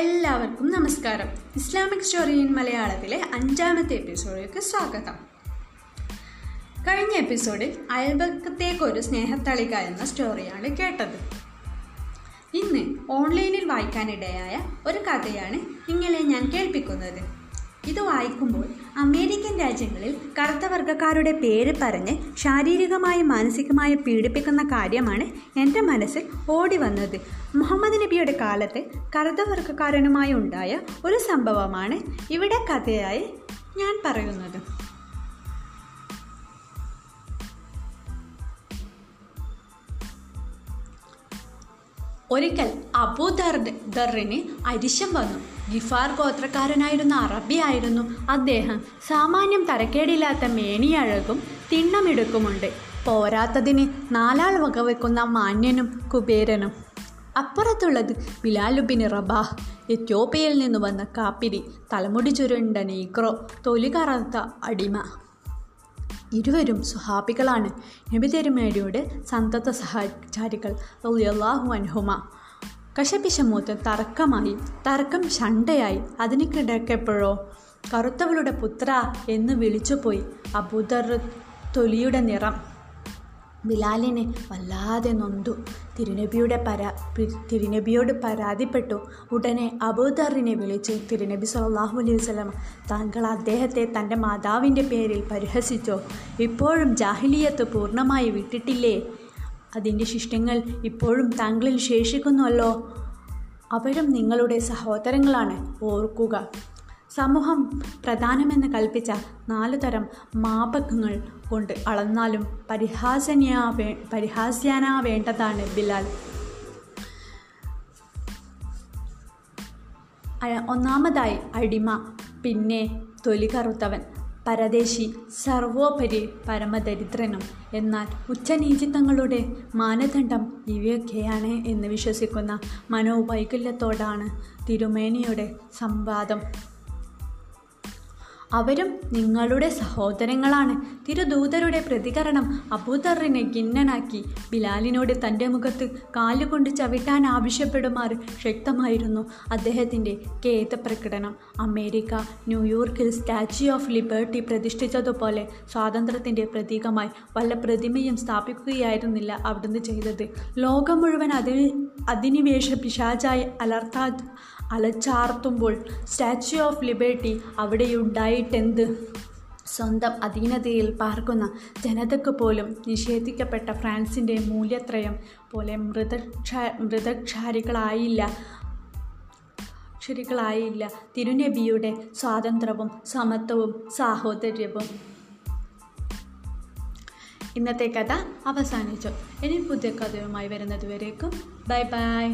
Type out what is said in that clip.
എല്ലാവർക്കും നമസ്കാരം. Islamic story in മലയാളത്തിലെ അഞ്ചാമത്തെ എപ്പിസോഡിലേക്ക് സ്വാഗതം. കഴിഞ്ഞ എപ്പിസോഡിൽ അയൽപക്കത്തേക്കൊരു സ്നേഹത്തളിക എന്ന സ്റ്റോറിയാണ് കേട്ടത്. ഇന്ന് ഓൺലൈനിൽ വായിക്കാനിടയായ ഒരു കഥയാണ് ഇങ്ങനെ ഞാൻ കേൾപ്പിക്കുന്നത്. ഇത് വായിക്കുമ്പോൾ അമേരിക്കൻ രാജ്യങ്ങളിൽ കറുത്ത വർഗക്കാരുടെ പേര് പറഞ്ഞ് ശാരീരികമായും മാനസികമായും പീഡിപ്പിക്കുന്ന കാര്യമാണ് എന്റെ മനസ്സിൽ ഓടി വന്നത്. മുഹമ്മദ് നബിയുടെ കാലത്ത് കറുത്ത വർഗക്കാരനുമായി ഉണ്ടായ ഒരു സംഭവമാണ് ഇവിടെ കഥയായി ഞാൻ പറയുന്നത്. ഒരിക്കൽ അബൂദർ ദറിന് അരിശം വന്നു. ഗിഫാർ ഗോത്രക്കാരനായിരുന്ന അറബിയായിരുന്നു അദ്ദേഹം. സാമാന്യം തരക്കേടില്ലാത്ത മേനിയഴകും തിണ്ണമിടുക്കുമുണ്ട്. പോരാത്തതിന് നാലാൾ വകവെക്കുന്ന മാന്യനും കുബേരനും. അപ്പുറത്തുള്ളത് ബിലാലുബിൻ റബാഹ്. എത്യോപ്യയിൽ നിന്ന് വന്ന കാപ്പിരി തലമുടി ചുരുണ്ട നീക്രോ തൊലി കറത്ത അടിമ. ഇരുവരും സുഹാബികളാണ് നബി തിരുമേടിയുടെ സന്തത സഹചാരികൾ അള്ളാഹു അൻഹുമ. കശപിശമൂത്ത് തർക്കമായി തർക്കം ശണ്ടയായി അതിന് കിടക്കപ്പോഴോ? കറുത്തവളുടെ പുത്ര എന്ന് വിളിച്ചുപോയി അബൂദർ തൊലിയുടെ നിറം. ബിലാലിനെ വല്ലാതെ നൊന്തു. തിരുനബിയുടെ പരാ തിരുനബിയോട് പരാതിപ്പെട്ടു. ഉടനെ അബൂദറിനെ വിളിച്ച് തിരുനബി സല്ലാഹു അലൈഹി വസ്ലം താങ്കൾ അദ്ദേഹത്തെ തന്റെ മാതാവിന്റെ പേരിൽ പരിഹസിച്ചോ? ഇപ്പോഴും ജാഹിലിയത്ത് പൂർണമായി വിട്ടിട്ടില്ലേ? അതിന്റെ ശിഷ്ടങ്ങൾ ഇപ്പോഴും താങ്കളിൽ ശേഷിക്കുന്നുവല്ലോ. അവരും നിങ്ങളുടെ സഹോദരങ്ങളാണ്. ഓർക്കുക. സമൂഹം പ്രധാനമെന്ന് കൽപ്പിച്ച നാലു തരം മാപകങ്ങൾ കൊണ്ട് അളന്നാലും പരിഹാസനിയാ വേ പരിഹാസ്യാനാവേണ്ടതാണ് ബിലാൽ. ഒന്നാമതായി അടിമ പിന്നെ തൊലി കറുത്തവൻ പരദേശി സർവോപരി പരമദരിദ്രനും. എന്നാൽ ഉച്ചനീചിത്വങ്ങളുടെ മാനദണ്ഡം ഇവയൊക്കെയാണ് എന്ന് വിശ്വസിക്കുന്ന മനോവൈകല്യത്തോടാണ് തിരുമേനിയുടെ സംവാദം. അവരും നിങ്ങളുടെ സഹോദരങ്ങളാണ്. തിരുദൂതരുടെ പ്രതികരണം അബൂദറിനെ ഗിന്നനാക്കി ബിലാലിനോട് തന്റെ മുഖത്ത് കാലുകൊണ്ട് ചവിട്ടാൻ ആവശ്യപ്പെടുമാർ ശക്തമായിരുന്നു അദ്ദേഹത്തിന്റെ ഖേദപ്രകടനം. അമേരിക്ക ന്യൂയോർക്കിൽ സ്റ്റാച്യു ഓഫ് ലിബർട്ടി പ്രതിഷ്ഠിച്ചതുപോലെ സ്വാതന്ത്ര്യത്തിന്റെ പ്രതീകമായി വല്ല പ്രതിമയും സ്ഥാപിക്കുകയായിരുന്നില്ല അവിടുന്ന് ചെയ്തത്. ലോകം മുഴുവൻ അതി അധിനിവേശ പിശാചായി അലർത്താ അലച്ചാർത്തുമ്പോൾ സ്റ്റാച്യു ഓഫ് ലിബർട്ടി അവിടെയുണ്ടായിട്ടെന്ത്? സ്വന്തം അധീനതയിൽ പാർക്കുന്ന ജനതയ്ക്ക് പോലും നിഷേധിക്കപ്പെട്ട ഫ്രാൻസിന്റെ മൂല്യത്രയം പോലെ മൃതക്ഷാ മൃതക്ഷാരികളായില്ല അക്ഷരികളായില്ല തിരുനബിയുടെ സ്വാതന്ത്ര്യവും സമത്വവും സാഹോദര്യവും. ഇന്നത്തെ കഥ അവസാനിച്ചു. ഇനി പുതിയ കഥയുമായി വരുന്നത് വരേക്കും. Bye bye.